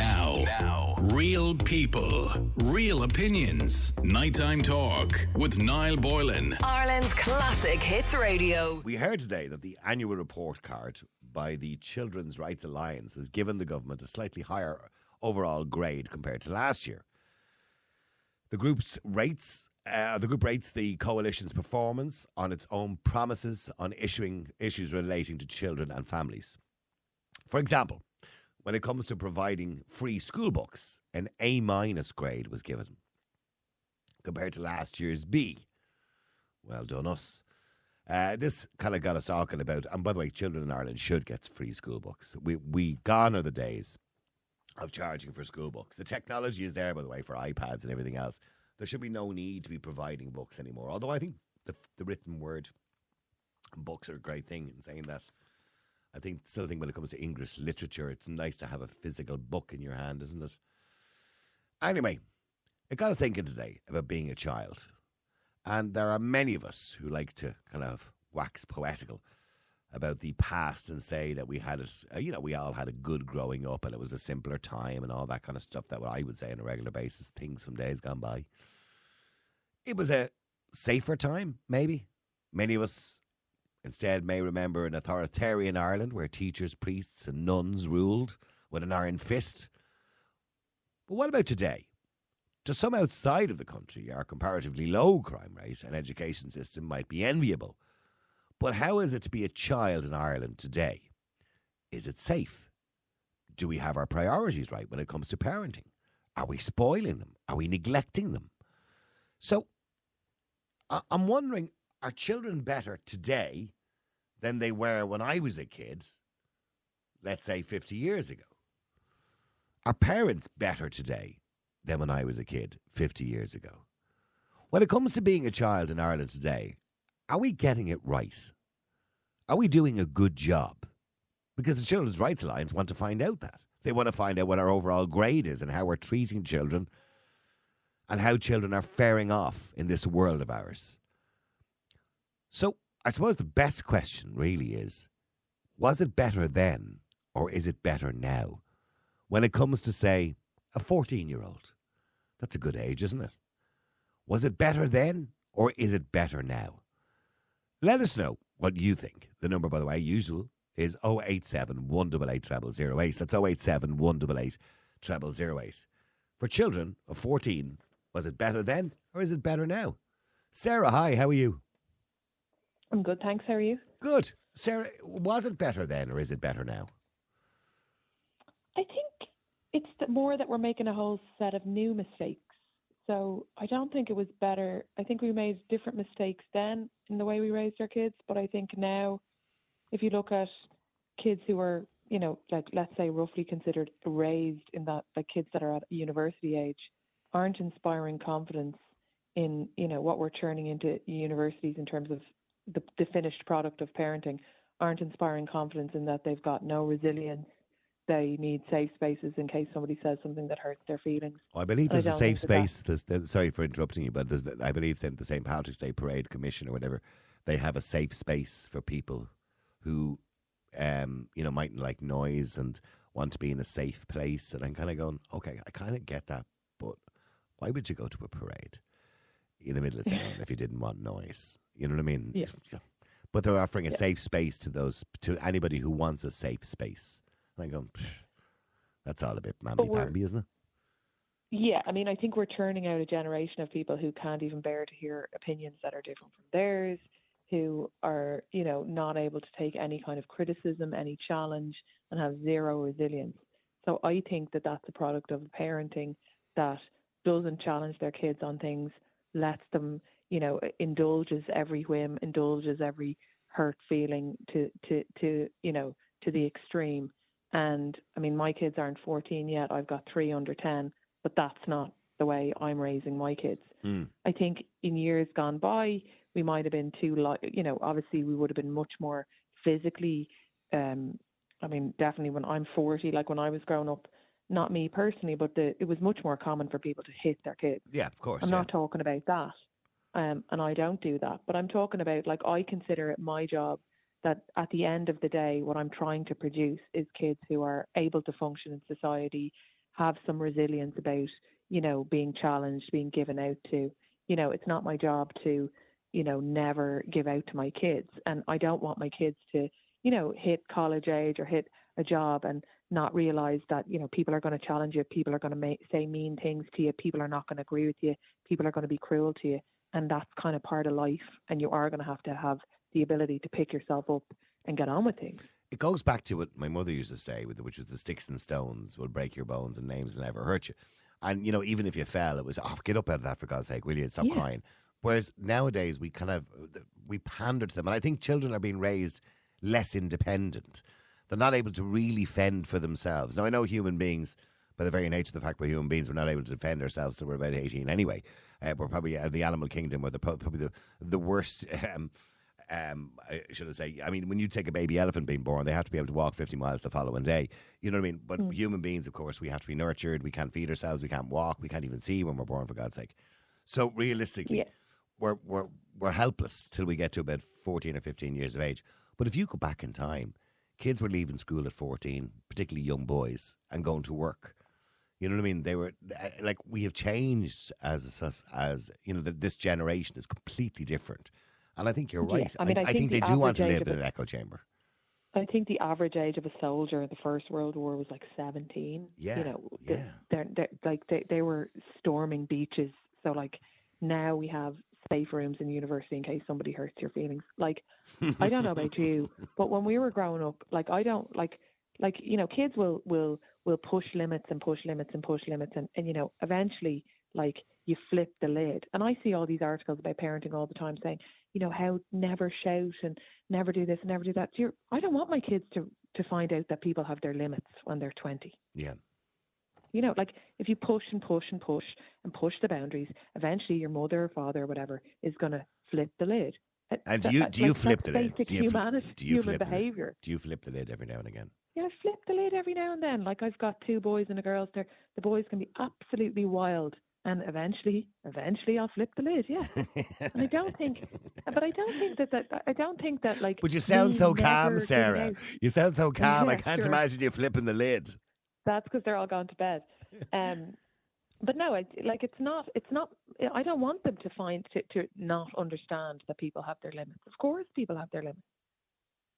Now, now, real people, real opinions. Nighttime talk with Niall Boylan. Ireland's classic hits radio. We heard today that the annual report card by the Children's Rights Alliance has given the government a slightly higher overall grade compared to last year. The group's rates uh, the group rates the coalition's performance on its own promises on issuing issues relating to children and families. For example, when it comes to providing free school books, an A minus grade was given compared to last year's B. Well done, us. Uh, this kind of got us talking about, and by the way, children in Ireland should get free school books. We we gone are the days of charging for school books. The technology is there, by the way, for iPads and everything else. There should be no need to be providing books anymore. Although I think the the written word books are a great thing in saying that. I think still think when it comes to English literature, it's nice to have a physical book in your hand, isn't it? Anyway, it got us thinking today about being a child. And there are many of us who like to kind of wax poetical about the past and say that we had it, uh, you know, we all had a good growing up and it was a simpler time and all that kind of stuff that what I would say on a regular basis, things from days gone by. It was a safer time, maybe. Many of us instead may remember an authoritarian Ireland where teachers, priests, and nuns ruled with an iron fist. But what about today? To some outside of the country, our comparatively low crime rate and education system might be enviable. But how is it to be a child in Ireland today? Is it safe? Do we have our priorities right when it comes to parenting? Are we spoiling them? Are we neglecting them? So I'm wondering are children better today than they were when I was a kid, let's say 50 years ago? Are parents better today than when I was a kid 50 years ago? When it comes to being a child in Ireland today, are we getting it right? Are we doing a good job? Because the Children's Rights Alliance want to find out that. They want to find out what our overall grade is and how we're treating children and how children are faring off in this world of ours. So, I suppose the best question really is was it better then or is it better now? When it comes to, say, a 14 year old. That's a good age, isn't it? Was it better then or is it better now? Let us know what you think. The number, by the way, usual is 087 188 0008. That's 087 188 0008. For children of 14, was it better then or is it better now? Sarah, hi, how are you? I'm good, thanks. How are you? Good. Sarah, was it better then or is it better now? I think it's more that we're making a whole set of new mistakes. So I don't think it was better. I think we made different mistakes then in the way we raised our kids, but I think now, if you look at kids who are, you know, like let's say roughly considered raised in that, like kids that are at university age, aren't inspiring confidence in, you know, what we're turning into universities in terms of the, the finished product of parenting aren't inspiring confidence in that they've got no resilience. They need safe spaces in case somebody says something that hurts their feelings. Well, I believe there's a safe space. There's, there's, sorry for interrupting you, but there's, I believe in the St. Patrick's Day Parade Commission or whatever, they have a safe space for people who, um, you know, mightn't like noise and want to be in a safe place. And I'm kind of going, okay, I kind of get that, but why would you go to a parade in the middle of town if you didn't want noise? You know what I mean? Yeah. But they're offering a Yeah. safe space to those to anybody who wants a safe space. And going, "Psh, that's all a bit mamby pamby, isn't it? Yeah, I mean, I think we're turning out a generation of people who can't even bear to hear opinions that are different from theirs, who are, you know, not able to take any kind of criticism, any challenge, and have zero resilience. So I think that that's a product of parenting that doesn't challenge their kids on things, lets them, you know, indulges every whim, indulges every hurt feeling to, to, to, you know, to the extreme. And I mean, my kids aren't 14 yet. I've got three under 10 but that's not the way I'm raising my kids. Mm. I think in years gone by, we might have been too, li- you know, obviously we would have been much more physically. Um, I mean, definitely when I'm 40, like when I was growing up, not me personally, but the, it was much more common for people to hit their kids. Yeah, of course. I'm yeah. not talking about that. Um, and I don't do that. But I'm talking about, like, I consider it my job that at the end of the day, what I'm trying to produce is kids who are able to function in society, have some resilience about, you know, being challenged, being given out to. You know, it's not my job to, you know, never give out to my kids. And I don't want my kids to, you know, hit college age or hit a job and not realize that, you know, people are going to challenge you, people are going to say mean things to you, people are not going to agree with you, people are going to be cruel to you. And that's kind of part of life. And you are going to have to have the ability to pick yourself up and get on with things. It goes back to what my mother used to say, which was the sticks and stones will break your bones and names will never hurt you. And, you know, even if you fell, it was, oh, get up out of that for God's sake, will you? Stop Yeah. crying. Whereas nowadays we kind of, uh, we pander to them. And I think children are being raised less independent. They're not able to really fend for themselves. Now, I know human beings, by the very nature of the fact we're human beings, we're not able to defend ourselves till we're about 18 anyway. Uh, we're probably uh, the animal kingdom, we're the, probably the, the worst. Um, um, I- should I say? I mean, when you take a baby elephant being born, they have to be able to walk 50 miles the following day. You know what I mean? But human beings, of course, we have to be nurtured. We can't feed ourselves. We can't walk. We can't even see when we're born, for God's sake. So realistically, Yeah. we're, we're, we're helpless till we get to about 14 or 15 years of age. But if you go back in time, kids were leaving school at 14, particularly young boys, and going to work. You know what I mean? They were uh, like we have changed as a sus- as you know. The, this generation is completely different, and I think you're Yeah, right. I mean, I think, think they do want to live in an echo chamber. I think the average age of a soldier in the First World War was like 17. Yeah, You know, the- yeah. they're, they're, like they, they were storming beaches. So, like, now we have safe rooms in university in case somebody hurts your feelings. Like, I don't know about you, but when we were growing up, like, I don't, like, like you know, kids will, will, will push limits and push limits and push limits. And, and, you know, eventually, like, you flip the lid. And I see all these articles about parenting all the time saying, you know, how never shout and never do this and never do that. So I don't want my kids to, to find out that people have their limits when they're 20. Yeah, You know, like if you push and push and push and push the boundaries, eventually your mother or father or whatever is going to flip the lid. And do you- do you like, flip the lid? Do you fl- humanity, do you human flip the behavior. do you flip the lid every now and again? Yeah, I flip the lid every now and then. Like I've got two boys and a girl. There, the boys can be absolutely wild, and eventually, eventually, I'll flip the lid. Yeah, and I don't think, but I don't think that that I don't think that like. But you sound so calm, Sarah. You sound so calm. I can't sure. imagine you flipping the lid. That's because they're all gone to bed. Um, but no, I, like it's not. It's not. I don't want them to find to, to not understand that people have their limits. Of course, people have their limits.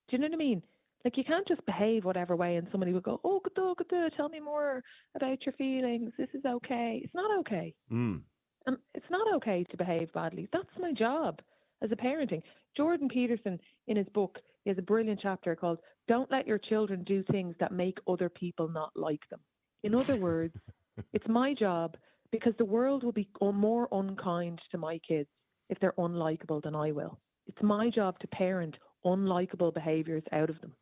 Do you know what I mean? Like you can't just behave whatever way, and somebody will go, "Oh, good, dog, good, good. Tell me more about your feelings. This is okay. It's not okay. Mm. And it's not okay to behave badly. That's my job as a parenting. Jordan Peterson, in his book, he has a brilliant chapter called Don't Let Your Children Do Things That Make Other People Not Like Them. In other words, it's my job because the world will be more unkind to my kids if they're unlikable than I will. It's my job to parent unlikable behaviors out of them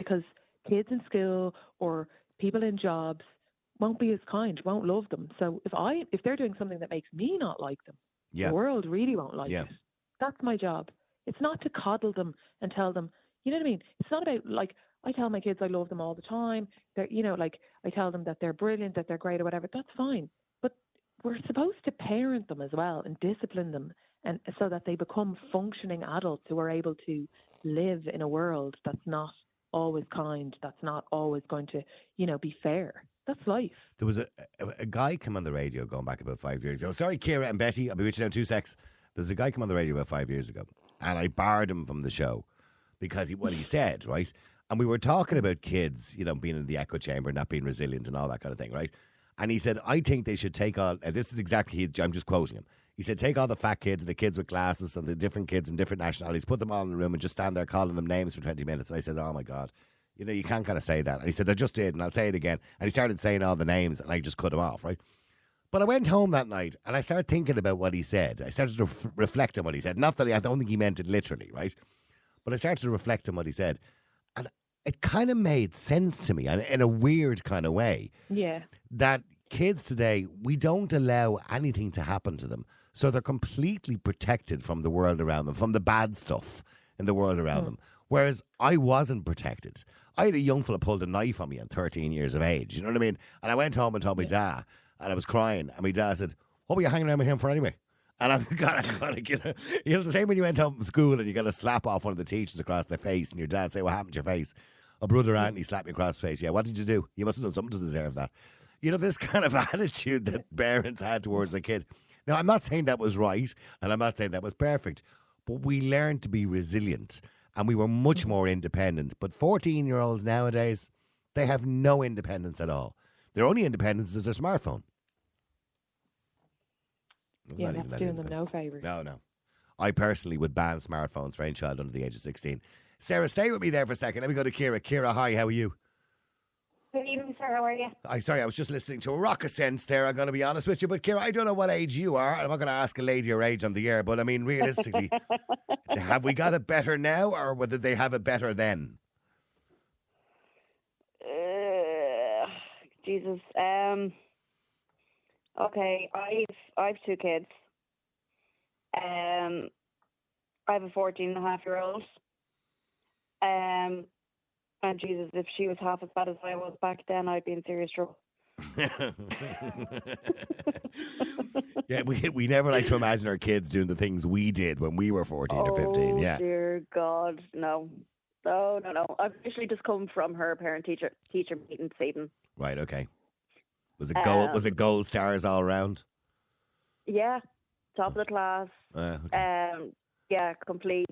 because kids in school or people in jobs won't be as kind, won't love them. So if I if they're doing something that makes me not like them, Yeah. the world really won't like Yeah. it. That's my job. It's not to coddle them and tell them, you know what I mean? It's not about like I tell my kids I love them all the time. They're you know, like I tell them that they're brilliant, that they're great or whatever. That's fine. But we're supposed to parent them as well and discipline them and so that they become functioning adults who are able to live in a world that's not always kind, that's not always going to, you know, be fair. That's life. There was a, a, a guy come on the radio going back about five years ago. Sorry, Kira and Betty. I'll be you now two secs. There's a guy come on the radio about five years ago, and I barred him from the show because he, what he said, right? And we were talking about kids, you know, being in the echo chamber, not being resilient, and all that kind of thing, right? And he said, I think they should take all. And this is exactly. I'm just quoting him. He said, take all the fat kids, the kids with glasses, and the different kids from different nationalities, put them all in the room, and just stand there calling them names for 20 minutes. And I said, oh my god. You know, you can't kind of say that. And he said, I just did, and I'll say it again. And he started saying all the names, and I just cut him off, right? But I went home that night and I started thinking about what he said. I started to f- reflect on what he said. Not that he, I don't think he meant it literally, right? But I started to reflect on what he said. And it kind of made sense to me in, in a weird kind of way Yeah. that kids today, we don't allow anything to happen to them. So they're completely protected from the world around them, from the bad stuff in the world around hmm. them. Whereas I wasn't protected. I had a young fella pulled a knife on me at 13 years of age. You know what I mean? And I went home and told my dad, and I was crying. And my dad said, What were you hanging around with him for anyway? And I'm kind of, kind of, you know, you know, the same when you went home from school and you got a slap off one of the teachers across the face, and your dad say, "What happened to your face?" A brother hmm. Anthony slapped me across the face. Yeah, what did you do? You must have done something to deserve that. You know, this kind of attitude that parents had towards the kid. Now, I'm not saying that was right, and I'm not saying that was perfect, but we learned to be resilient and we were much mm-hmm. more independent. But 14 year olds nowadays, they have no independence at all. Their only independence is their smartphone. It's yeah, not that's that doing them no favours. No, no. I personally would ban smartphones for any child under the age of 16. Sarah, stay with me there for a second. Let me go to Kira. Kira, hi, how are you? Good evening, sir. How are you? I sorry, I was just listening to a rock ascent there. I'm going to be honest with you, but Kira, I don't know what age you are. I'm not going to ask a lady your age on the air, but I mean, realistically, have we got it better now, or whether they have it better then? Uh, Jesus. Um. Okay, I've I've two kids. Um, I have a 14 and a half year old. Um, and Jesus, if she was half as bad as I was back then, I'd be in serious trouble. yeah, we we never like to imagine our kids doing the things we did when we were 14 or 15. Oh Yeah, dear God, no, no, no, no. I've actually just come from her parent teacher teacher meeting this evening. right, okay. Was it gold? was Um, it gold stars all around? Yeah, top of the class. Uh, okay. Um, yeah, complete,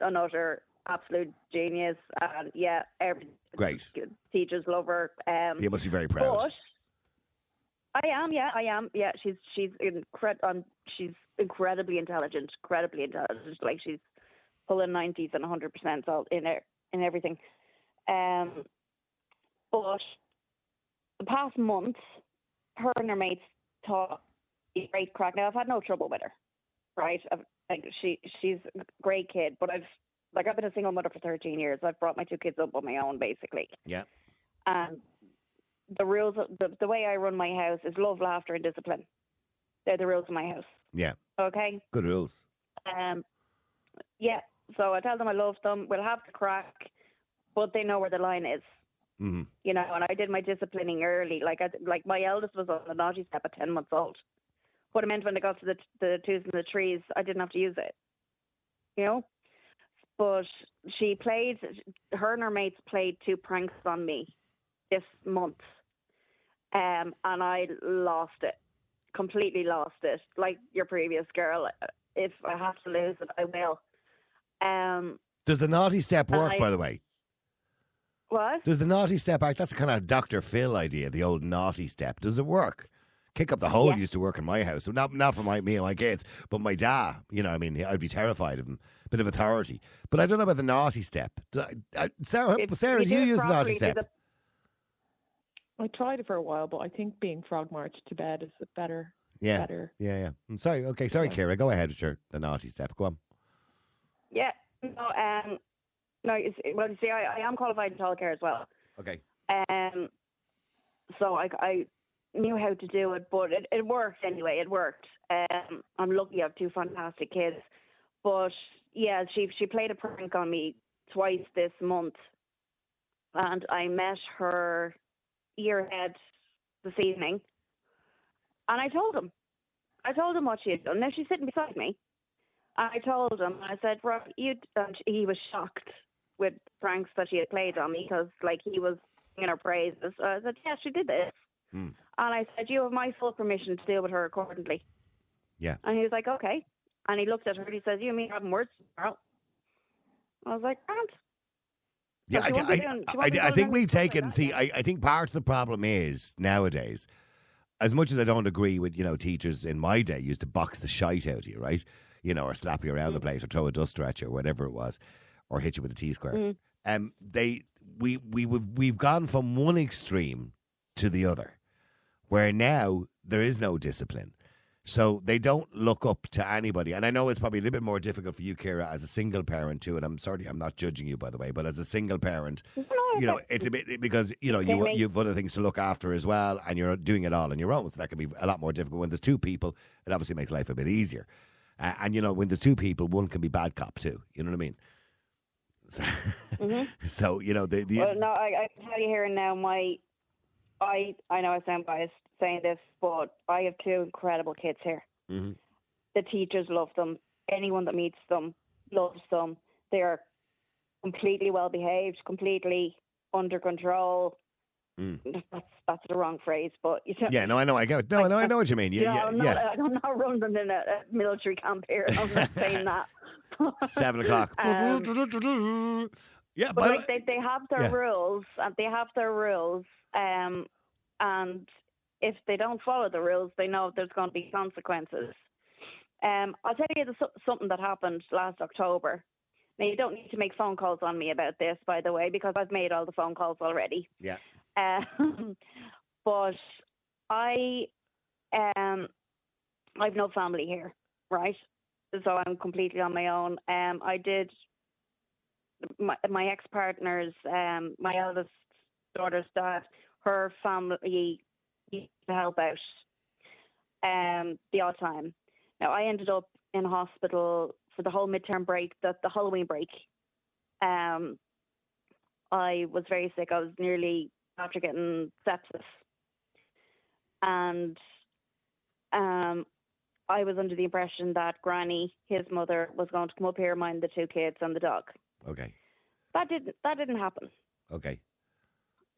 utter, absolute genius, and yeah, every Great. teachers love her. Um, You must be very proud. but I am, yeah, I am, yeah. She's she's incred- um, she's incredibly intelligent, incredibly intelligent. Like she's pulling nineties and hundred percent all in it in everything. Um, but the past month, her and her mates taught great crack. Now I've had no trouble with her, right? I've, like she she's a great kid, but I've like I've been a single mother for thirteen years. I've brought my two kids up on my own, basically. Yeah. And the rules, the, the way I run my house is love, laughter, and discipline. They're the rules of my house. Yeah. Okay. Good rules. Um, yeah. So I tell them I love them. We'll have the crack, but they know where the line is. hmm You know, and I did my disciplining early. Like, I, like my eldest was on the naughty step at ten months old. What it meant when I got to the the twos and the threes, I didn't have to use it. You know, but she played. Her and her mates played two pranks on me this month, um, and I lost it. Completely lost it. Like your previous girl, if I have to lose it, I will. Um, Does the naughty step work, I- by the way? what? Does the naughty step act? That's a kind of Dr. Phil idea, the old naughty step. Does it work? Kick up the hole Yeah. used to work in my house. So Not not for my me and my kids, but my dad. You know, I mean, I'd be terrified of him. Bit of authority, but I don't know about the naughty step. Do- Sarah, If Sarah, do do you use the naughty step? there's a- I tried it for a while, but I think being frog marched to bed is better, Yeah, better. yeah, yeah. I'm sorry. Okay, sorry, Okay. Kira. Go ahead with your the naughty step. Go on. Yeah. No, um, no. You see, well, you see, I, I am qualified in childcare as well. Okay. Um, so I, I knew how to do it, but it, it worked anyway. It worked. Um, I'm lucky I have two fantastic kids. But yeah, she she played a prank on me twice this month, and I met her year head this evening, and I told him, I told him what she had done. Now she's sitting beside me. I told him, I said, Rob, you, he was shocked with pranks that she had played on me because, like, he was singing her praises. So I said, yeah, she did this. Hmm. And I said, you have my full permission to deal with her accordingly. Yeah. And he was like, okay. And he looked at her and he says, you and me having words tomorrow? I was like, Grant. Yeah, I, I, me to- do I, I, think we've and like taken. See, I, I think part of the problem is nowadays, as much as I don't agree with you know teachers in my day used to box the shite out of you, right? You know, or slap you around the place, or throw a duster at you, or whatever it was, or hit you with a T square. Mm. Um, they we we we've, we've gone from one extreme to the other, where now there is no discipline. So they don't look up to anybody. And I know it's probably a little bit more difficult for you, Kira, as a single parent too. And I'm sorry, I'm not judging you, by the way, but as a single parent, you know, it's a bit because you know you you've other things to look after as well, and you're doing it all on your own. So that can be a lot more difficult when there's two people. It obviously makes life a bit easier. Uh, and you know, when there's two people, one can be bad cop too. You know what I mean? So, so you know the the Well, no, I, I can tell you here and now, my, I, I know I sound biased saying this, but I have two incredible kids here. Mhm. The teachers love them. Anyone that meets them loves them. They're completely well behaved, completely under control. Mm. That's that's the wrong phrase, but you know, Yeah, no, I know. I get. No, no, I know what you mean. Yeah, know, yeah, I'm, not, yeah. I'm not running in a, a military camp here. I'm not saying that. Seven o'clock. Um, yeah, but but like they, they have their yeah. rules and they have their rules um and if they don't follow the rules they know there's going to be consequences. Um i'll tell you the, something that happened last october. Now you don't need to make phone calls on me about this by the way because i've made all the phone calls already. Yeah, um, but i um i've no family here right? So i'm completely on my own. Um i did my, my ex partner's, um, my eldest daughter's that her family used to help out um, the odd time. Now, I ended up in hospital for the whole midterm break, the, the Halloween break. Um, I was very sick. I was nearly after getting sepsis. And um, I was under the impression that Granny, his mother, was going to come up here, mind the two kids and the dog. okay, That didn't that didn't happen. okay,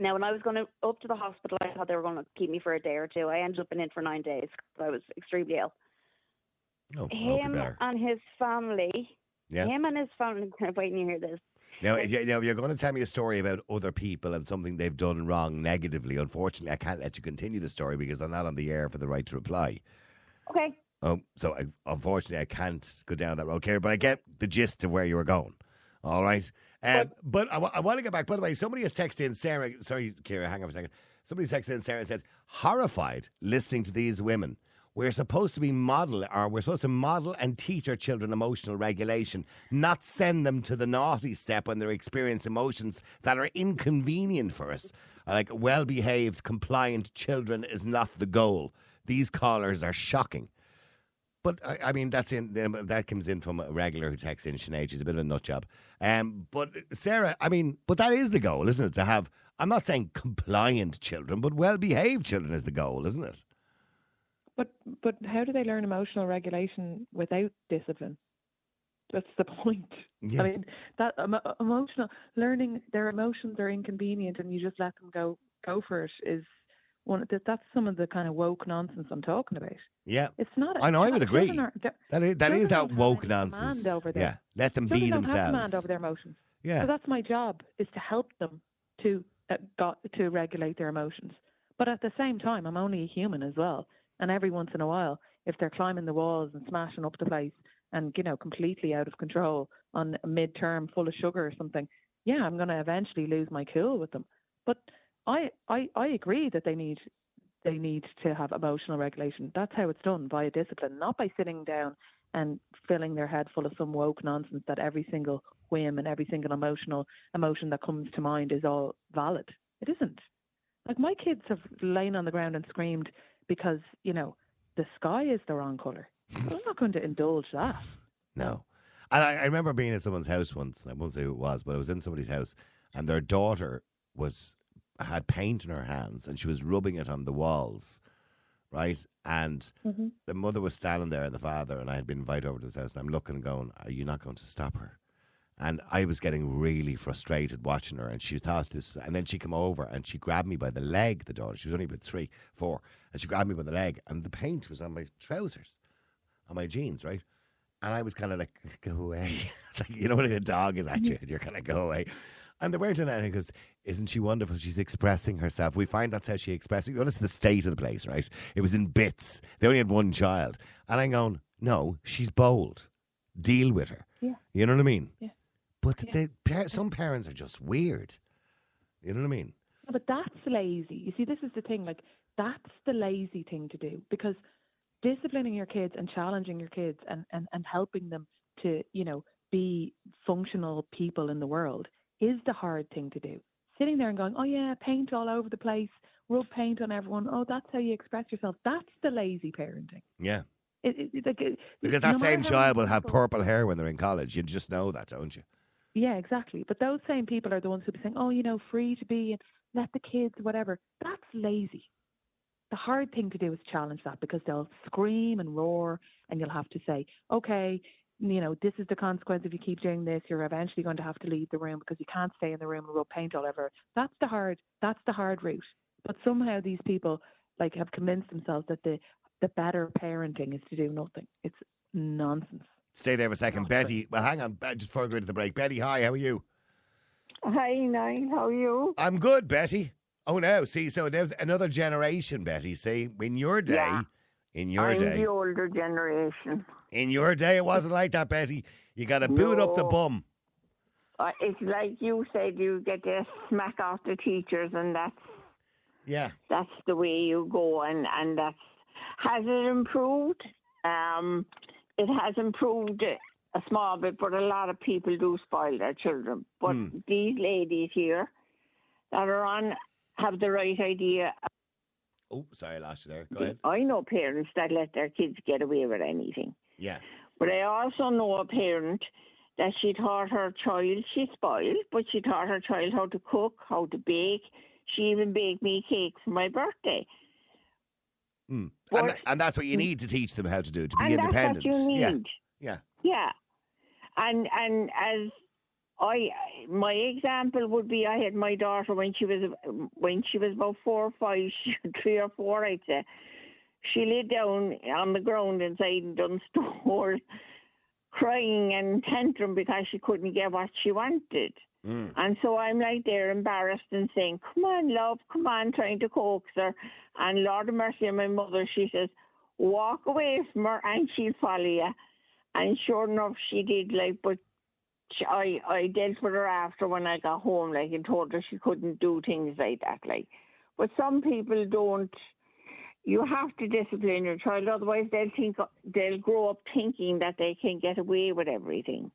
Now, when I was going to up to the hospital, I thought they were going to keep me for a day or two. I ended up in it for nine days because I was extremely ill. oh, him and his family. Yeah. Him and his family. Waiting to hear this. Now, if, you, now, you're going to tell me a story about other people and something they've done wrong negatively, unfortunately, I can't let you continue the story because they're not on the air for the right to reply. Okay. Um, so I, unfortunately, I can't go down that road, Kira, but I get the gist of where you were going. All right. Um, but I, want to get back. By the way, somebody has texted in, Sarah. Sorry, Kira, hang on for a second. Somebody texted in, Sarah, and said, horrified listening to these women. We're supposed to be model, or we're supposed to model and teach our children emotional regulation, not send them to the naughty step when they experience emotions that are inconvenient for us. Like well behaved, compliant children is not the goal. These callers are shocking. But I, I mean, that's in um, that comes in from a regular who texts in Sinead. She's a bit of a nut job. Um, but Sarah, I mean, but that is the goal, isn't it? To have, I'm not saying compliant children, but well behaved children is the goal, isn't it? But but how do they learn emotional regulation without discipline? That's the point. Yeah. I mean, that emo- emotional learning their emotions are inconvenient, and you just let them go go for it is one. That that's some of the kind of woke nonsense I'm talking about. Yeah, It's not. I know, I would agree. aren't- that is that is that woke nonsense. over them. Yeah, let them children be don't have command themselves. over their emotions. Yeah, So that's my job is to help them to uh, got, to regulate their emotions. But at the same time, I'm only a human as well. And every once in a while, if they're climbing the walls and smashing up the place and you know completely out of control on a midterm full of sugar or something, yeah, I'm going to eventually lose my cool with them. But I, I I agree that they need they need to have emotional regulation. That's how it's done via discipline, not by sitting down and filling their head full of some woke nonsense that every single whim and every single emotional emotion that comes to mind is all valid. It isn't. Like my kids have lain on the ground and screamed because, you know, the sky is the wrong colour. I'm not going to indulge that. no. And I, I remember being at someone's house once. I won't say who it was, but I was in somebody's house, and their daughter was had paint in her hands, and she was rubbing it on the walls, right? And Mm-hmm. the mother was standing there and the father, and I had been invited over to this house, and I'm looking and going, Are you not going to stop her? And I was getting really frustrated watching her, and she thought this. And then she came over and she grabbed me by the leg, the daughter. She was only about three, four. And she grabbed me by the leg, and the paint was on my trousers, on my jeans, right? And I was kind of like, Go away. It's like, you know, when a dog is at you, and you're kind of go away. And they weren't in anything because, isn't she wonderful? She's expressing herself. We find that's how she expressed it. Notice the state of the place, right? It was in bits. They only had one child. And I'm going, no, she's bold. Deal with her. Yeah. You know what I mean? Yeah. But Yeah. they, some parents are just weird. You know what I mean? No, But that's lazy. You see, this is the thing. Like, that's the lazy thing to do because disciplining your kids and challenging your kids and, and, and helping them to, you know, be functional people in the world is the hard thing to do. Sitting there and going, oh, yeah, paint all over the place, rub paint on everyone. Oh, that's how you express yourself. That's the lazy parenting. Yeah. It, it, it- like, Because that matter same child will have purple hair when they're in college. You just know that, don't you? Yeah, exactly. But those same people are the ones who be saying, "Oh, you know, free to be and let the kids, whatever." That's lazy. The hard thing to do is challenge that because they'll scream and roar, and you'll have to say, "Okay, you know, this is the consequence if you keep doing this. You're eventually going to have to leave the room because you can't stay in the room and rub paint all over." That's the hard. That's the hard route. But somehow these people like have convinced themselves that the the better parenting is to do nothing. It's nonsense. Stay there for a second. Betty, well, hang on, just before we go into the break. Betty, hi, how are you? Hi, Niall. How are you? I'm good, Betty. Oh, no, see, so there's another generation, Betty. See, in your day, Yeah. in your I'm day, the older generation. In your day, it wasn't like that, Betty. You got to boot up the bum. Uh, it's like you said, you get to smack off the teachers, and that's Yeah. that's the way you go. And and that's has it improved? Um, it has improved a small bit, but a lot of people do spoil their children. But Hmm. these ladies here that are on have the right idea. Oh, sorry, I lost you there. Go ahead. I know parents that let their kids get away with anything. Yeah. But I also know a parent that she taught her child, she spoiled, but she taught her child how to cook, how to bake. She even baked me cake for my birthday. Mm. But- And, tha- and that's what you need to teach them how to do, to be independent. that's what you Yeah. Yeah. Yeah. And and as I my example would be I had my daughter when she was when she was about four or five, three or four I'd say. She lay down on the ground inside Dunnes store crying and tantrum because she couldn't get what she wanted. Mm. And so I'm like there embarrassed and saying, Come on, love, come on, trying to coax her. And Lord of mercy on my mother, she says, Walk away from her and she'll follow you. And sure enough she did like but she, I I dealt with her after when I got home, like and told her she couldn't do things like that, like. But some people don't you have to discipline your child, otherwise they'll think they'll grow up thinking that they can get away with everything.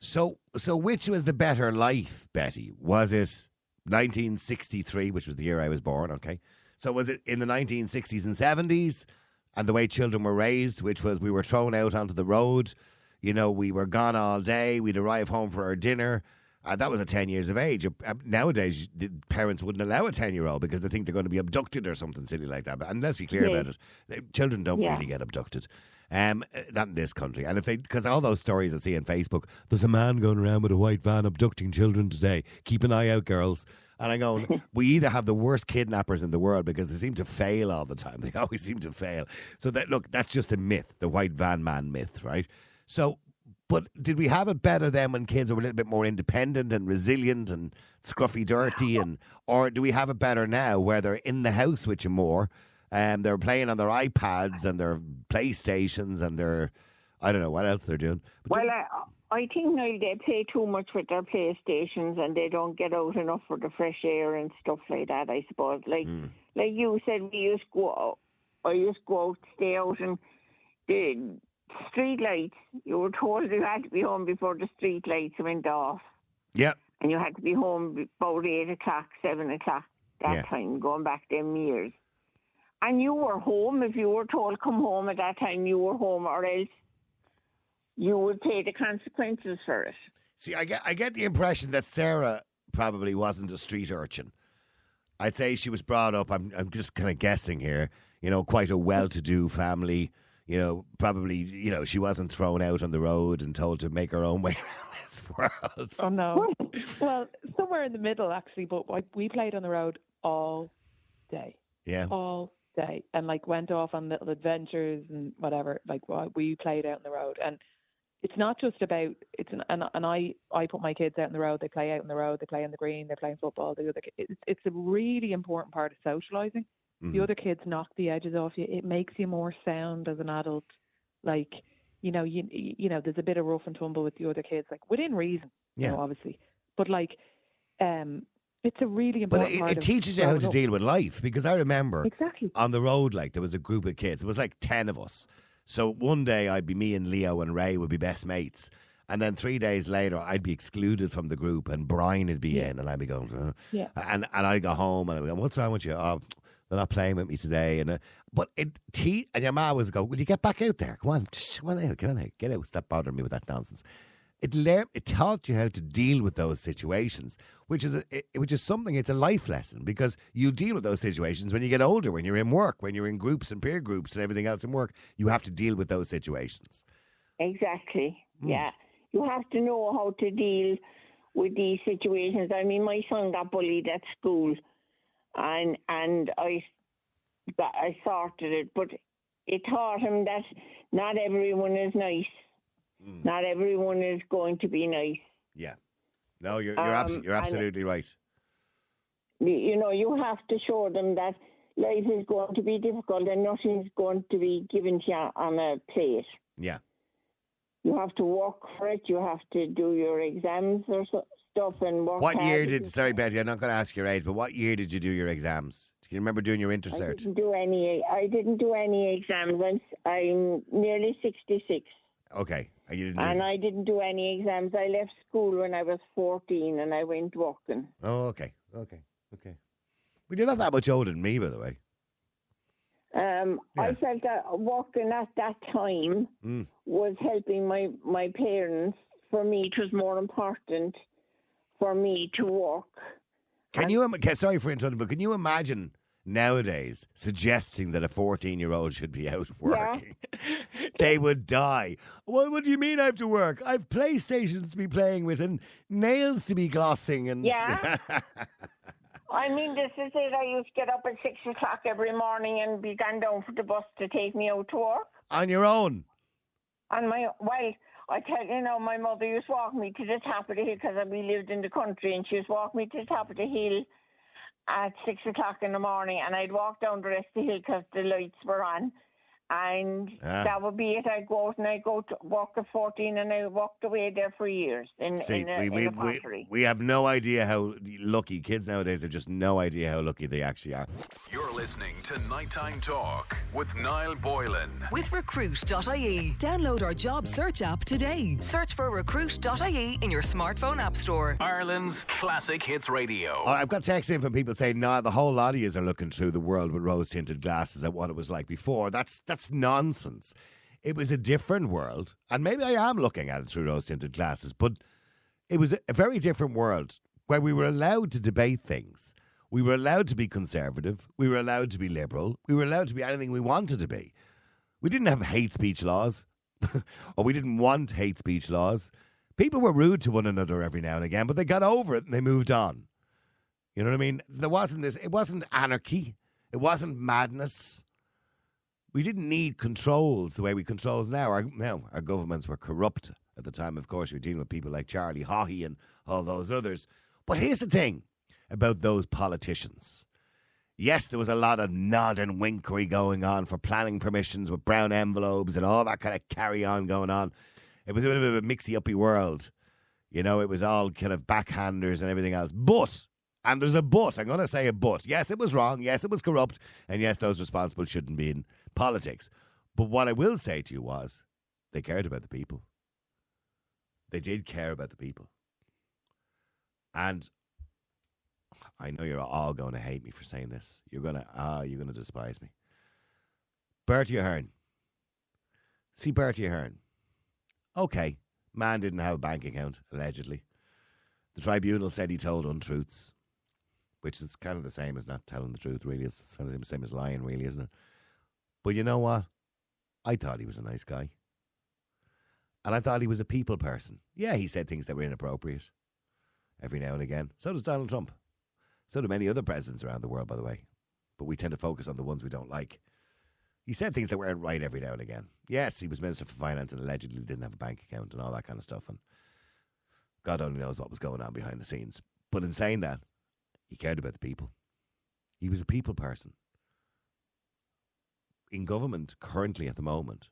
So, so which was the better life, Betty? Was it 1963, which was the year I was born? Okay, so was it in the 1960s and 70s, and the way children were raised, which was we were thrown out onto the road, you know, we were gone all day, we'd arrive home for our dinner. Uh, that was at 10 years of age. Uh, nowadays, the parents wouldn't allow a 10 year old because they think they're going to be abducted or something silly like that. But, and let's be clear Yeah. about it uh, children don't Yeah. really get abducted. Um, uh, not in this country. And if they, because all those stories I see on Facebook, there's a man going around with a white van abducting children today. Keep an eye out, girls. And I'm going, we either have the worst kidnappers in the world because they seem to fail all the time. They always seem to fail. So that look, that's just a myth, the white van man myth, right? So, but did we have it better then when kids were a little bit more independent and resilient and scruffy dirty, and or do we have it better now where they're in the house with you more? and they're playing on their iPads and their PlayStations and their, I don't know what else they're doing. But Well, I, I think now they play too much with their PlayStations and they don't get out enough for the fresh air and stuff like that. I suppose, like hmm. like you said, we used to go. Out, I used to go out, stay out, and the street lights. You were told you had to be home before the street lights went off, yeah, and you had to be home about eight o'clock, seven o'clock that Yeah. time, going back them years. And you were home if you were told come home at that time. You were home, or else you would pay the consequences for it. See, I get I get the impression that Sarah probably wasn't a street urchin. I'd say she was brought up. I'm I'm just kind of guessing here. You know, quite a well-to-do family. You know, probably you know she wasn't thrown out on the road and told to make her own way around this world. Oh no. well, somewhere in the middle actually, but like, we played on the road all day, Yeah, all day, and like went off on little adventures and whatever. Like wha- we played out on the road, and it's not just about it's an, and and I I put my kids out on the road. They play out on the road. They play on the green. They're playing football. The other it's it's a really important part of socializing. Mhm. The other kids knock the edges off you. It makes you more sound as an adult. Like you know you you know there's a bit of rough and tumble with the other kids, like within reason. You Yeah. know, obviously, but like um, it's a really but important. it, part it of teaches you how to up. deal with life because I remember Exactly. on the road, like there was a group of kids. It was like ten of us. So one day I'd be me and Leo and Ray would be best mates, and then three days later I'd be excluded from the group, and Brian would be in, and I'd be going, uh, Yeah. and and I go home and I'd be going, what's wrong with you? Oh, they're not playing with me today, and uh, but it te- and your ma was go, will you get back out there? Come on, come on out, get on out, get out. Stop bothering me with that nonsense. It learned, it taught you how to deal with those situations, which is a, it, which is something. It's a life lesson because you deal with those situations when you get older, when you're in work, when you're in groups and peer groups and everything else in work. You have to deal with those situations. Exactly. Hmm. Yeah. You have to know how to deal with these situations. I mean, my son got bullied at school and and I I sorted it, but it taught him that not everyone is nice. Mm. Not everyone is going to be nice. Yeah. No, you're you're, Um, abso- you're and- absolutely right. You- You know, you have to show them that life is going to be difficult and nothing's going to be given to you on a plate. Yeah. You have to work for it. You have to do your exams or so, stuff and work. What year did? Sorry. Betty, I'm not going to ask your age, but what year did you do your exams? Do you remember doing your I intercert? didn't do any. I didn't do any exams. I'm, I'm nearly sixty-six, Okay, and you didn't. Do and I didn't do any exams. I left school when I was fourteen, and I went walking. Oh, okay, okay, okay. But you're not that much older than me, by the way. Um, I Yeah. felt that walking at that time Mm. was helping my my parents. For me, it was more important for me to walk. Can you? okay, Sorry for interrupting, but can you imagine nowadays suggesting that a 14 year old should be out working? they would die. Well, what do you mean I have to work? I've PlayStations to be playing with and nails to be glossing and. Yeah. I mean, this is it. I used to get up at six o'clock every morning and be gone down for the bus to take me out to work. On your own. On my well, I tell you now, my mother used to walk me to the top of the hill because we lived in the country, and she used to walk me to the top of the hill at six o'clock in the morning, and I'd walk down the rest of the hill because the lights were on. And Ah. that would be it. I'd go out and I'd go to walk at 14 and I walked away there for years in, See, in, a, we, in we, a we, pottery. we have no idea how lucky kids nowadays have just no idea how lucky they actually are. You're listening to Nighttime Talk with Niall Boylan. With Recruit.ie. Download our job search app today. Search for Recruit.ie in your smartphone app store. Ireland's classic hits radio. Oh, I've got texts in from people saying, "No, the whole lot of you are looking through the world with rose-tinted glasses at what it was like before." That's that's nonsense. It was a different world, and maybe I am looking at it through rose-tinted glasses, but it was a very different world where we were allowed to debate things. We were allowed to be conservative. We were allowed to be liberal. We were allowed to be anything we wanted to be. We didn't have hate speech laws, or we didn't want hate speech laws. People were rude to one another every now and again, but they got over it and they moved on. You know what I mean? There wasn't this. It wasn't anarchy. It wasn't madness. We didn't need controls the way we controls now. Our, now our governments were corrupt at the time. Of course, we're dealing with people like Charlie Haughey and all those others. But here's the thing about those politicians. Yes, there was a lot of nod and winkery going on for planning permissions with brown envelopes and all that kind of carry on going on. It was a bit of a mixy uppy world. You know, it was all kind of backhanders and everything else. But, and there's a but, I'm going to say a but. Yes, it was wrong. Yes, it was corrupt. And yes, those responsible shouldn't be in politics. But what I will say to you was they cared about the people. They did care about the people. And I know you're all going to hate me for saying this. You're going to, ah, you're going to despise me. Bertie Ahern. See Bertie Ahern. Okay, man didn't have a bank account, allegedly. The tribunal said he told untruths, which is kind of the same as not telling the truth, really. It's kind of the same as lying, really, isn't it? But you know what? I thought he was a nice guy. And I thought he was a people person. Yeah, he said things that were inappropriate every now and again. So does Donald Trump. So do many other presidents around the world, by the way. But we tend to focus on the ones we don't like. He said things that weren't right every now and again. Yes, he was Minister for Finance and allegedly didn't have a bank account and all that kind of stuff. And God only knows what was going on behind the scenes. But in saying that, he cared about the people. He was a people person. In government, currently at the moment,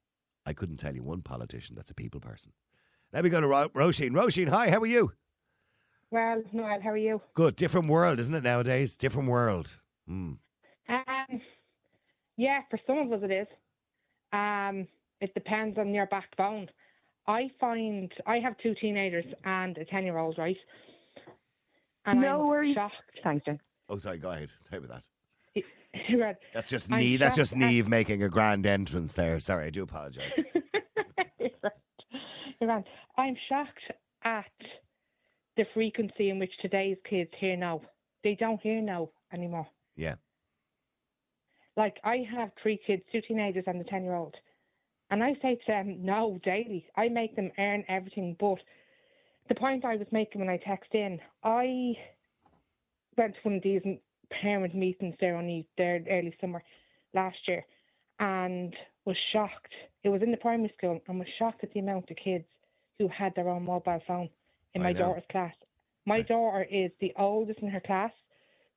I couldn't tell you one politician that's a people person. Let me go to Ro- Roisin. Roisin, hi, how are you? Well, Noel, how are you? Good. Different world, isn't it, nowadays? Different world. Mm. Um, yeah, for some of us it is. Um, it depends on your backbone. I find I have two teenagers and a ten-year-old, right? And No I'm worries. shocked. Thanks, Jen. Oh, sorry, go ahead. Sorry about that. Right. That's just I'm Neve. That's shocked just at- Neve making a grand entrance there. Sorry, I do apologise. You're right. You're right. I'm shocked at the frequency in which today's kids hear now. They don't hear now anymore. Yeah. Like I have three kids, two teenagers and a ten year old. And I say to them no daily. I make them earn everything but the point I was making when I texted in, I went to one of these parent meetings there only there early summer last year, and was shocked. It was in the primary school, and was shocked at the amount of kids who had their own mobile phone in I my know. daughter's class. My daughter is the oldest in her class,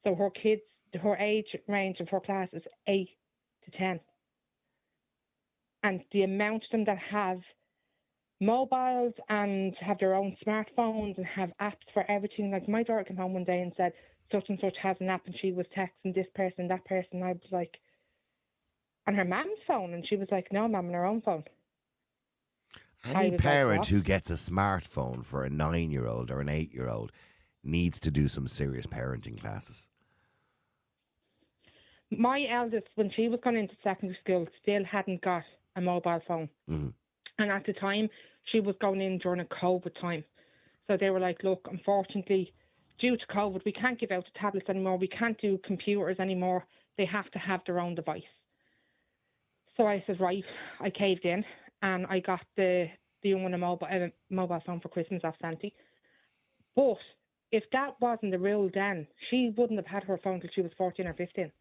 so her kids, her age range of her class is eight to ten. And the amount of them that have mobiles and have their own smartphones and have apps for everything. Like my daughter came home one day and said such and such has an app, and she was texting this person, that person. I was like, on her mum's phone, and she was like, no, mum, on her own phone. Any was like, parent who gets a smartphone for a nine year old or an eight year old needs to do some serious parenting classes. My eldest, when she was going into secondary school, still hadn't got a mobile phone. Mhm. And at the time, she was going in during a COVID time. So they were like, look, unfortunately, due to COVID, we can't give out the tablets anymore. We can't do computers anymore. They have to have their own device. So I said, right, I caved in and I got the, the young one a mobile, mobile phone for Christmas off Santi. But if that wasn't the rule then, she wouldn't have had her phone till she was 14 or 15.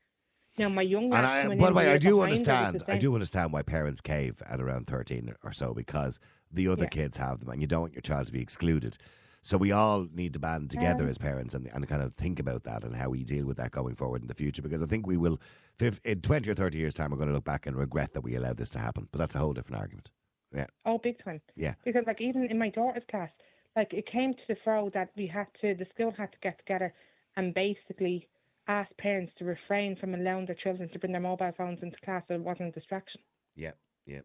Now, my young And I, by the way, I do behind her was understand. I do understand why parents cave at around thirteen or so because the other Yeah. kids have them, and you don't want your child to be excluded. So we all need to band together Um, as parents and, and kind of think about that and how we deal with that going forward in the future. Because I think we will, in twenty or thirty years' time, we're going to look back and regret that we allowed this to happen. But that's a whole different argument. Yeah, Oh, big time. yeah. Because like even in my daughter's class, like it came to the fro that we had to the school had to get together and basically ask parents to refrain from allowing their children to bring their mobile phones into class so it wasn't a distraction. Yeah, yeah.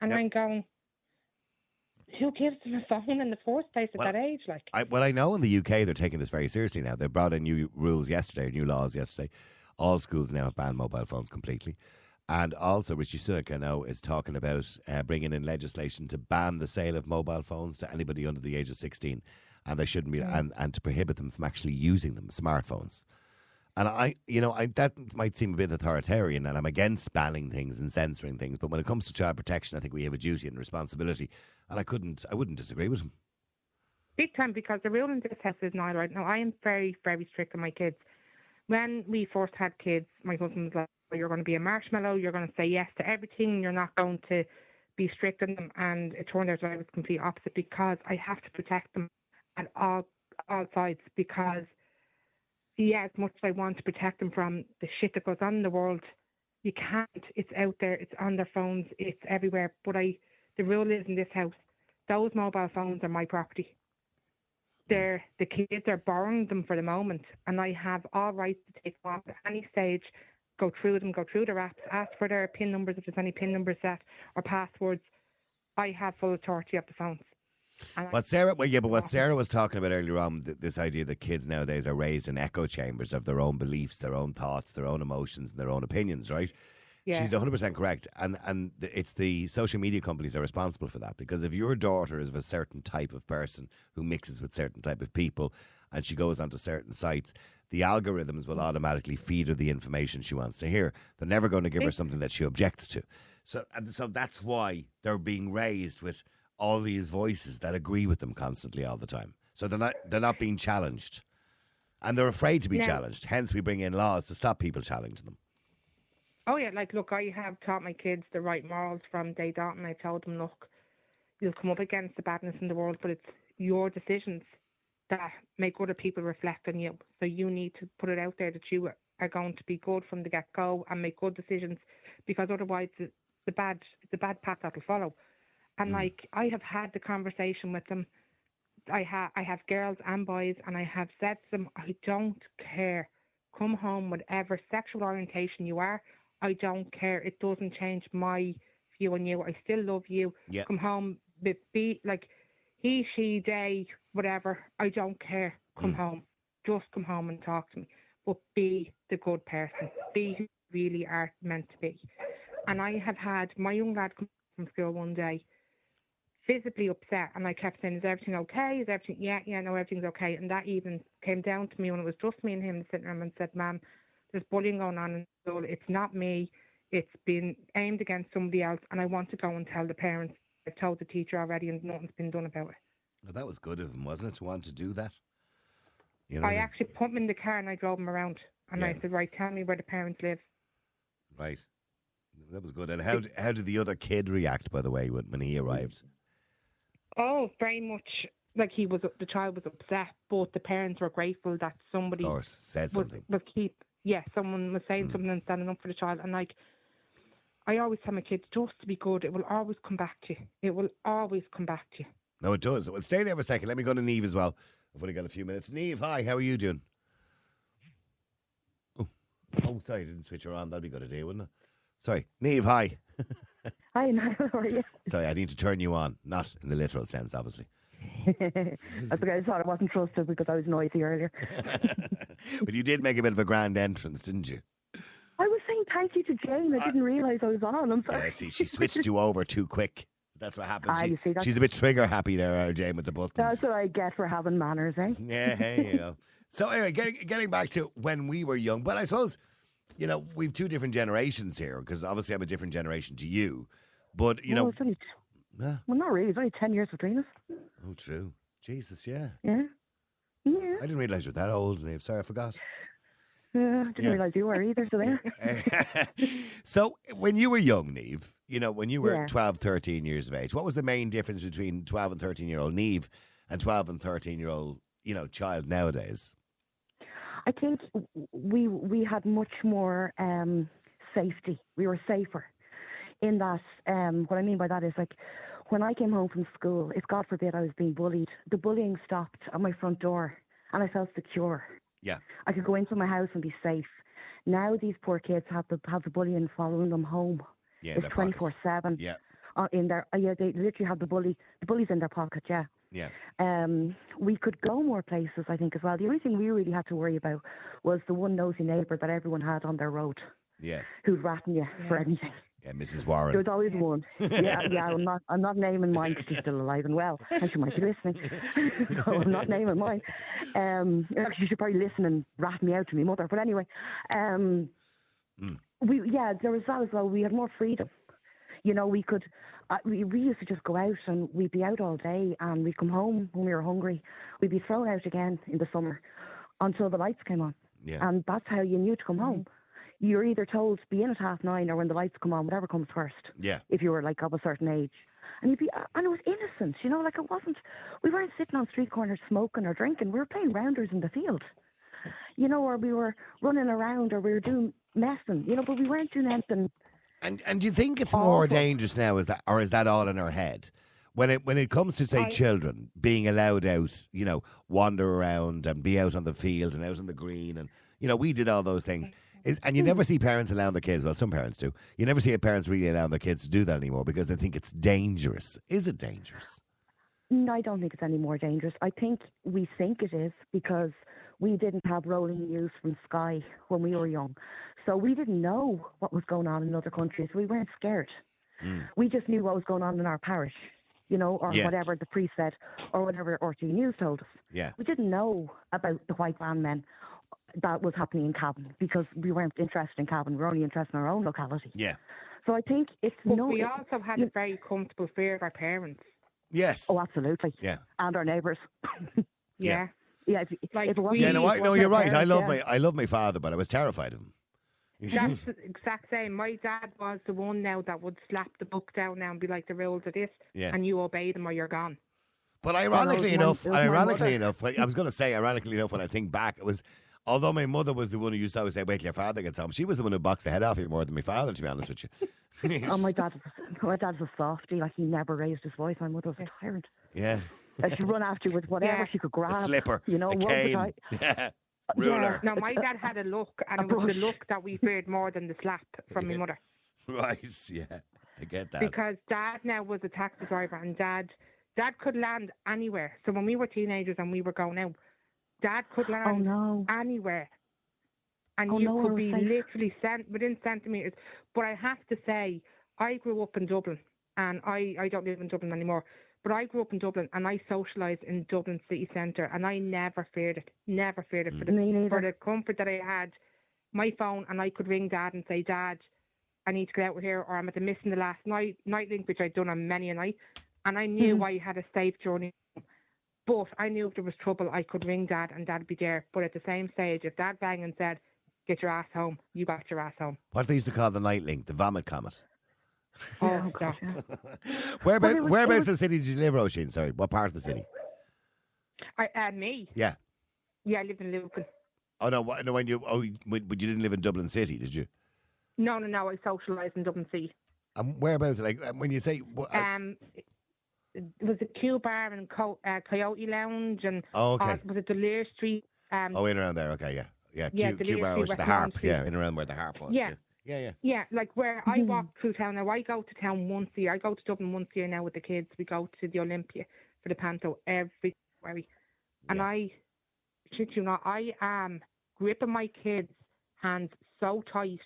And Yep. I'm going, who gives them a phone in the first place at Well, that age? Like, I, well, I know in the UK they're taking this very seriously now. They brought in new rules yesterday, new laws yesterday. All schools now have banned mobile phones completely. And also, Rishi Sunak, I know, is talking about uh, bringing in legislation to ban the sale of mobile phones to anybody under the age of 16. And they shouldn't be, and, and to prohibit them from actually using them, smartphones. And I, you know, I, that might seem a bit authoritarian, and I'm against banning things and censoring things. But when it comes to child protection, I think we have a duty and responsibility. And I couldn't, I wouldn't disagree with him. big time because the rule in this house is now right now. I am very, very strict on my kids. When we first had kids, my husband was like, "Oh, "You're going to be a marshmallow. You're going to say yes to everything. You're not going to be strict on them." And it turned out that I was complete opposite because I have to protect them at all all sides. Because yeah, as much as I want to protect them from the shit that goes on in the world, you can't. It's out there. It's on their phones. It's everywhere. But I, the rule is in this house, those mobile phones are my property they're the kids are borrowing them for the moment, and I have all rights to take them off at any stage, go through them, go through their apps, ask for their PIN numbers if there's any PIN numbers set or passwords. I have full authority of the phones. What Sarah, well, yeah, but what Sarah was talking about earlier on, th- this idea that kids nowadays are raised in echo chambers of their own beliefs, their own thoughts, their own emotions, and their own opinions, right? yeah, She's 100% correct. And, and it's the social media companies are responsible for that because if your daughter is of a certain type of person who mixes with certain type of people and she goes onto certain sites, the algorithms will automatically feed her the information she wants to hear. They're never going to give her something that she objects to. So, and so that's why they're being raised with all these voices that agree with them constantly all the time. So they're not they're not being challenged, and they're afraid to be No. challenged. Hence, we bring in laws to stop people challenging them. Oh yeah, like look, I have taught my kids the right morals from day dot, and I told them, look, you'll come up against the badness in the world, but it's your decisions that make other people reflect on you. So you need to put it out there that you are going to be good from the get go and make good decisions, because otherwise the, the bad the bad path that'll follow. And mm. like I have had the conversation with them. I have I have girls and boys, and I have said to them, I don't care. Come home, whatever sexual orientation you are. I don't care. It doesn't change my view on you. I still love you. Yeah. Come home, be, be like he, she, they, whatever. I don't care. Come mm. home. Just come home and talk to me. But be the good person. Be who you really are meant to be. And I have had my young lad come from school one day visibly upset and I kept saying, Is everything okay? Is everything yeah, yeah, no, everything's okay. And that even came down to me when it was just me and him sitting there and said, Ma'am, there's bullying going on in school. It's not me. It's been aimed against somebody else and I want to go and tell the parents. I've told the teacher already and nothing's been done about it. Well, that was good of him, wasn't it, to want to do that? You know, I I mean? actually put him in the car and I drove him around And Yeah. I said, right, tell me where the parents live. Right. That was good. And how how did the other kid react, by the way, when, when he arrived? Oh, very much like he was. The child was upset, but the parents were grateful that somebody course, said was, something. was keep. Yeah, someone was saying Mm. something and standing up for the child. And like, I always tell my kids, just to be good. It will always come back to you. It will always come back to you. No, it does. Well, stay there for a second. Let me go to Neve as well. I've only got a few minutes. Neve, hi. How are you doing? Oh, oh sorry, I didn't switch her on. That'd be a good idea, wouldn't it? Sorry, Neve, hi. Hi, Niall. How are you? Sorry, I need to turn you on, not in the literal sense, obviously. That's okay. I thought I wasn't trusted because I was noisy earlier. but you did make a bit of a grand entrance, didn't you? I was saying thank you to Jane. I didn't realise I was on. I'm sorry. See, she switched you over too quick. That's what happened. Ah, She- you see, she's a bit trigger happy there, uh, Jane, with the buttons. That's what I get for having manners, eh? Yeah, hey, you go. So anyway, getting getting back to when we were young, but I suppose you know we've two different generations here because obviously I'm a different generation to you, but you know, only, yeah, well, not really. It's only 10 years between us. oh, true, Jesus, yeah, Yeah. Yeah. I didn't realize you were that old, Neve. Sorry, I forgot. Yeah, I didn't Yeah. realise you were either, so there. so when you were young, Neve, you know, when you were Yeah. 12, 13 years of age, what was the main difference between 12 and 13 year old Neve and 12 and 13 year old, you know, child nowadays? I think we we had much more um, safety. We were safer in that. Um, what I mean by that is like when I came home from school, if God forbid I was being bullied, the bullying stopped at my front door, and I felt secure. Yeah. I could go into my house and be safe. Now these poor kids have the have the bullying following them home. Yeah, it's twenty four seven. Yeah, Uh, in their uh, yeah, they literally have the bully the bullies in their pocket. Yeah yeah, um, we could go more places, I think, as well. The only thing we really had to worry about was the one nosy neighbour that everyone had on their road yeah, who'd ratting you for Yeah. anything. yeah, Mrs. There Warren. was always one. Yeah, yeah. I'm not. I'm not naming mine because she's still alive and well, and she might be listening. so I'm not naming mine. Um, actually, she should probably listen and rat me out to me mother. But anyway, um, Mm. we yeah, there was that as well. We had more freedom. You know, we could. Uh, we, we used to just go out and we'd be out all day, and we'd come home when we were hungry. We'd be thrown out again in the summer until the lights came on, Yeah, and that's how you knew to come home. You're either told to be in at half nine or when the lights come on, whatever comes first yeah, if you were like of a certain age. And you'd be, and it was innocent, you know, like it wasn't, we weren't sitting on street corners smoking or drinking. We were playing rounders in the field, you know, or we were running around or we were doing messing, you know, but we weren't doing anything. And and do you think it's more Awful. dangerous now? Is that or is that all in our head? When it when it comes to say I- children being allowed out, you know, wander around and be out on the field and out on the green, and you know, we did all those things. Is, and you never see parents allowing their kids. Well, some parents do. You never see parents really allowing their kids to do that anymore because they think it's dangerous. Is it dangerous? No, I don't think it's any more dangerous. I think we think it is because we didn't have rolling news from Sky when we were young. So we didn't know what was going on in other countries. We weren't scared. Mm. We just knew what was going on in our parish, you know, or Yeah. whatever the priest said, or whatever RTÉ News told us. Yeah, We didn't know about the white van men that was happening in Cavan because we weren't interested in Cavan. We were only interested in our own locality. yeah, So I think it's But no. we also had you- a very comfortable fear of our parents. yes, oh, absolutely. yeah, And our neighbours. Yeah. Yeah. yeah, if, Like, if it wasn't we- yeah. No, I, it no, you're our right. I love yeah. my I love my father, but I was terrified of him. That's the exact same. My dad was the one now that would slap the book down now and be like, the rules are this, Yeah. and you obey them or you're gone. But ironically enough, my ironically enough, I was going to say, ironically enough, when I think back, it was, although my mother was the one who used to always say, wait till your father gets home, she was the one who boxed the head off you more than my father, to be honest with you. Oh, my dad, my dad's a softie. Like he never raised his voice. My mother was a tyrant. Yeah. Like she'd run after you with whatever Yeah. she could grab. A slipper, you know, a what was cane, I- yeah, Yeah. ruler. No, my dad had a look, and it was the look that we feared more than the slap from Yeah. my mother. Right, yeah, I get that. Because dad now was a taxi driver, and dad, dad could land anywhere. So when we were teenagers and we were going out, dad could Oh land no. anywhere, and Oh, you no, could be safe. literally cent- within centimeters. But I have to say, I grew up in Dublin, and I I don't live in Dublin anymore. But I grew up in Dublin, and I socialised in Dublin city centre, and I never feared it. Never feared it for the for the comfort that I had, my phone, and I could ring Dad and say, Dad, I need to get out of here, or I'm at the missing the last night Nitelink, which I'd done on many a night, and I knew Mhm. I had a safe journey. But I knew if there was trouble, I could ring Dad, and Dad'd be there. But at the same stage, if Dad rang and said, get your ass home. You got your ass home. What they used to call the Nitelink, the vomit comet. Oh, God. gosh. Whereabouts, it was- whereabouts it in the city did you live, Roisin? Sorry, what part of the city? I, uh, me? Yeah. Yeah, I lived in Lucan. Oh no, wh- no. When you oh, you- when- but you didn't live in Dublin City, did you? No, no, no. I socialised in Dublin City. Um, whereabouts? Like um, when you say, wh- uh, Um, was it was a Q Bar and Co- uh, Coyote Lounge and oh, okay. uh, was it D'Olier Street? Um, oh, in around there. Okay, yeah, yeah. Yeah, Q, the Q bar Street, was the harp. Street. Yeah, in around where the harp was. Yeah. yeah, yeah. Yeah, Yeah, like where I mm-hmm. walk through town now. I go to town once a year. I go to Dublin once a year now with the kids. We go to the Olympia for the panto every February. And Yeah. I, shit you not, I am gripping my kids' hands so tight.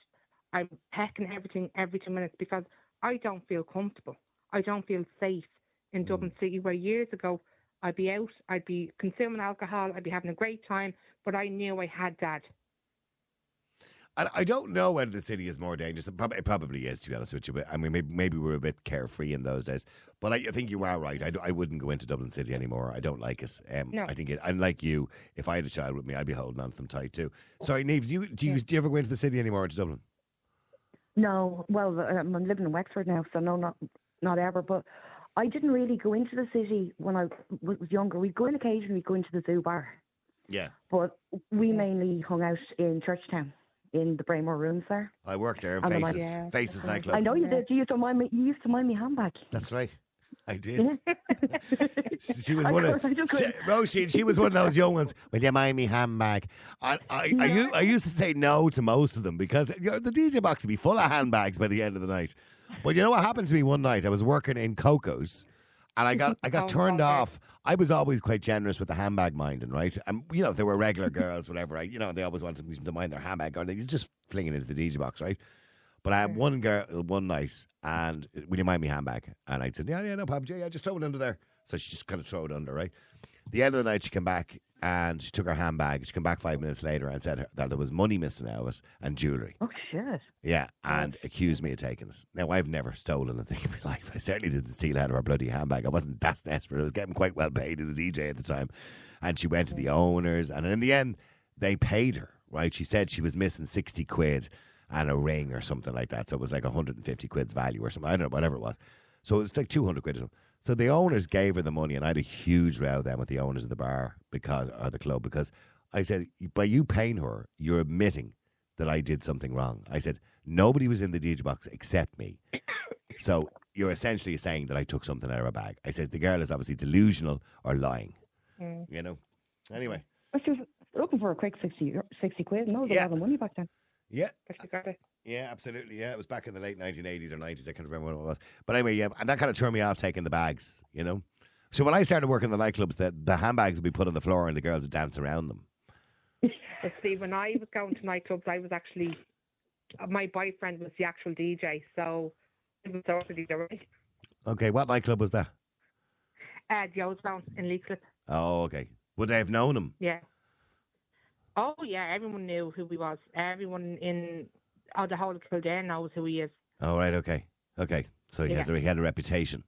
I'm pecking everything every two minutes because I don't feel comfortable. I don't feel safe in mm. Dublin City where years ago I'd be out, I'd be consuming alcohol, I'd be having a great time, but I knew I had dad. I, I don't know whether the city is more dangerous. It probably, it probably is, to be honest with you. But I mean, maybe, maybe we were a bit carefree in those days. But I, I think you are right. I wouldn't go into Dublin City anymore. I don't like it. Um, No. I think it. And like you, if I had a child with me, I'd be holding on to them tight too. Sorry, Neve, do you do you, do you ever go into the city anymore into Dublin? No, well, um, I'm living in Wexford now, so no, not not ever. But I didn't really go into the city when I was younger. We'd go in occasionally, we'd go into the zoo bar, Yeah, but we mainly hung out in Churchtown, in the Braemor rooms there. I worked there in And the Faces, Yeah, Faces uh-huh. nightclub. I know you Yeah. did. You used to mind me. You used to mind me handbag. That's right. I did. She was I one of I just she, couldn't. Roisin, she was one of those young ones. Will you mind me handbag? I I, I, used, I used to say no to most of them because you know, the DJ box would be full of handbags by the end of the night. But you know what happened to me one night? I was working in Coco's and I got I got turned off. I was always quite generous with the handbag minding, right? And you know, if they were regular girls, whatever, I, you know, they always wanted them to mind their handbag or they just flinging it into the DJ box, right? But I had one girl one night, and will you mind me handbag? And I said, yeah, yeah, no problem. Yeah, just throw it under there. So she just kind of throw it under, right? The end of the night, she came back and she took her handbag. She came back five minutes later and said her- that there was money missing out of it and jewellery. Oh shit! Yeah, oh. and accused me of taking it. Now, I've never stolen a thing in my life. I certainly didn't steal out of her bloody handbag. I wasn't that desperate. I was getting quite well paid as a DJ at the time. And she went to the owners, and in the end, they paid her, right? She said she was missing 60 quid and a ring or something like that. So it was like 150 quid's value or something. I don't know, whatever it was. So it was like 200 quid or something. So the owners gave her the money, and I had a huge row then with the owners of the bar because or the club because I said, by you paying her, you're admitting that I did something wrong. I said, nobody was in the DJ box except me. So you're essentially saying that I took something out of her bag. I said, the girl is obviously delusional or lying. Mm. You know? Anyway. I was looking for a quick 60, 60 quid. No, there Yeah. was a lot of money back then. Yeah. If you got it. Yeah, absolutely. Yeah, it was back in the late 1980s or 90s. I can't remember when it was. But anyway, yeah, and that kind of turned me off taking the bags, you know? So when I started working in the nightclubs, the, the handbags would be put on the floor and the girls would dance around them. But see, when I was going to nightclubs, I was actually uh, my boyfriend was the actual DJ, so it was of Right? Okay, what nightclub was that? Uh, the Ozone in Leixlip. Oh, okay. Would they have known him? Yeah. Oh yeah, everyone knew who he was. Everyone in oh the whole of Kildare knows who he is. All right, okay. Okay. So he, has Yeah. a, he had a reputation.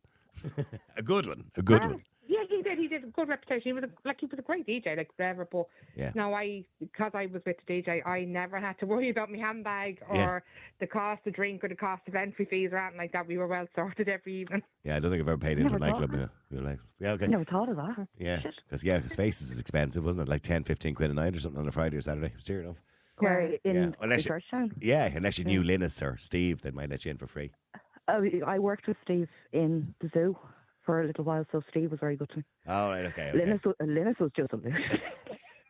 a good one. A good Ah, one. Yeah, he did. He did a good reputation. He was a, like he was a great DJ, like whatever. But Yeah. now I, because I was with the DJ, I never had to worry about my handbag or Yeah. the cost of drink or the cost of entry fees or anything like that. We were well sorted every evening. Yeah, I don't think I've ever paid into a Never thought nightclub. of Yeah, yeah, like- yeah, okay. I never thought of that. Yeah, because yeah, because faces was expensive, wasn't it? Like 10, 15 quid a night or something on a Friday or Saturday. It was dear enough. Where in, Yeah, in unless you- Churchtown. Yeah, unless you knew Linus or Steve, they might let you in for free. Oh, I worked with Steve in the zoo for a little while, so Steve was very good to me. Oh, right, okay. okay. Linus, was, Linus was just a loose.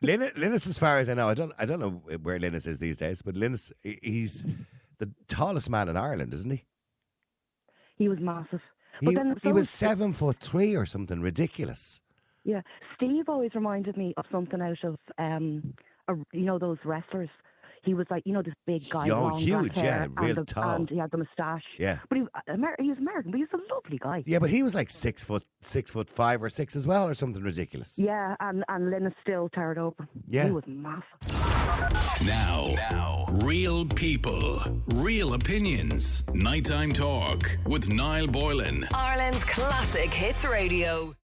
Linus, Linus, as far as I know, I don't, I don't know where Linus is these days, but Linus, he's the tallest man in Ireland, isn't he? he was massive. He, But then he was seven foot three or something ridiculous. Yeah, Steve always reminded me of something out of um, a, you know those wrestlers. He was like you know this big guy, Oh, long huge, black hair, yeah, real and, the, tall. and he had the moustache. Yeah, But he, uh, Amer- he was American, but he was a lovely guy. yeah, but he was like six foot, six foot five or six as well, or something ridiculous. Yeah, and and Linus still teared open. Yeah. he was massive. Now, now, real people, real opinions. Nighttime talk with Niall Boylan. Ireland's classic hits radio.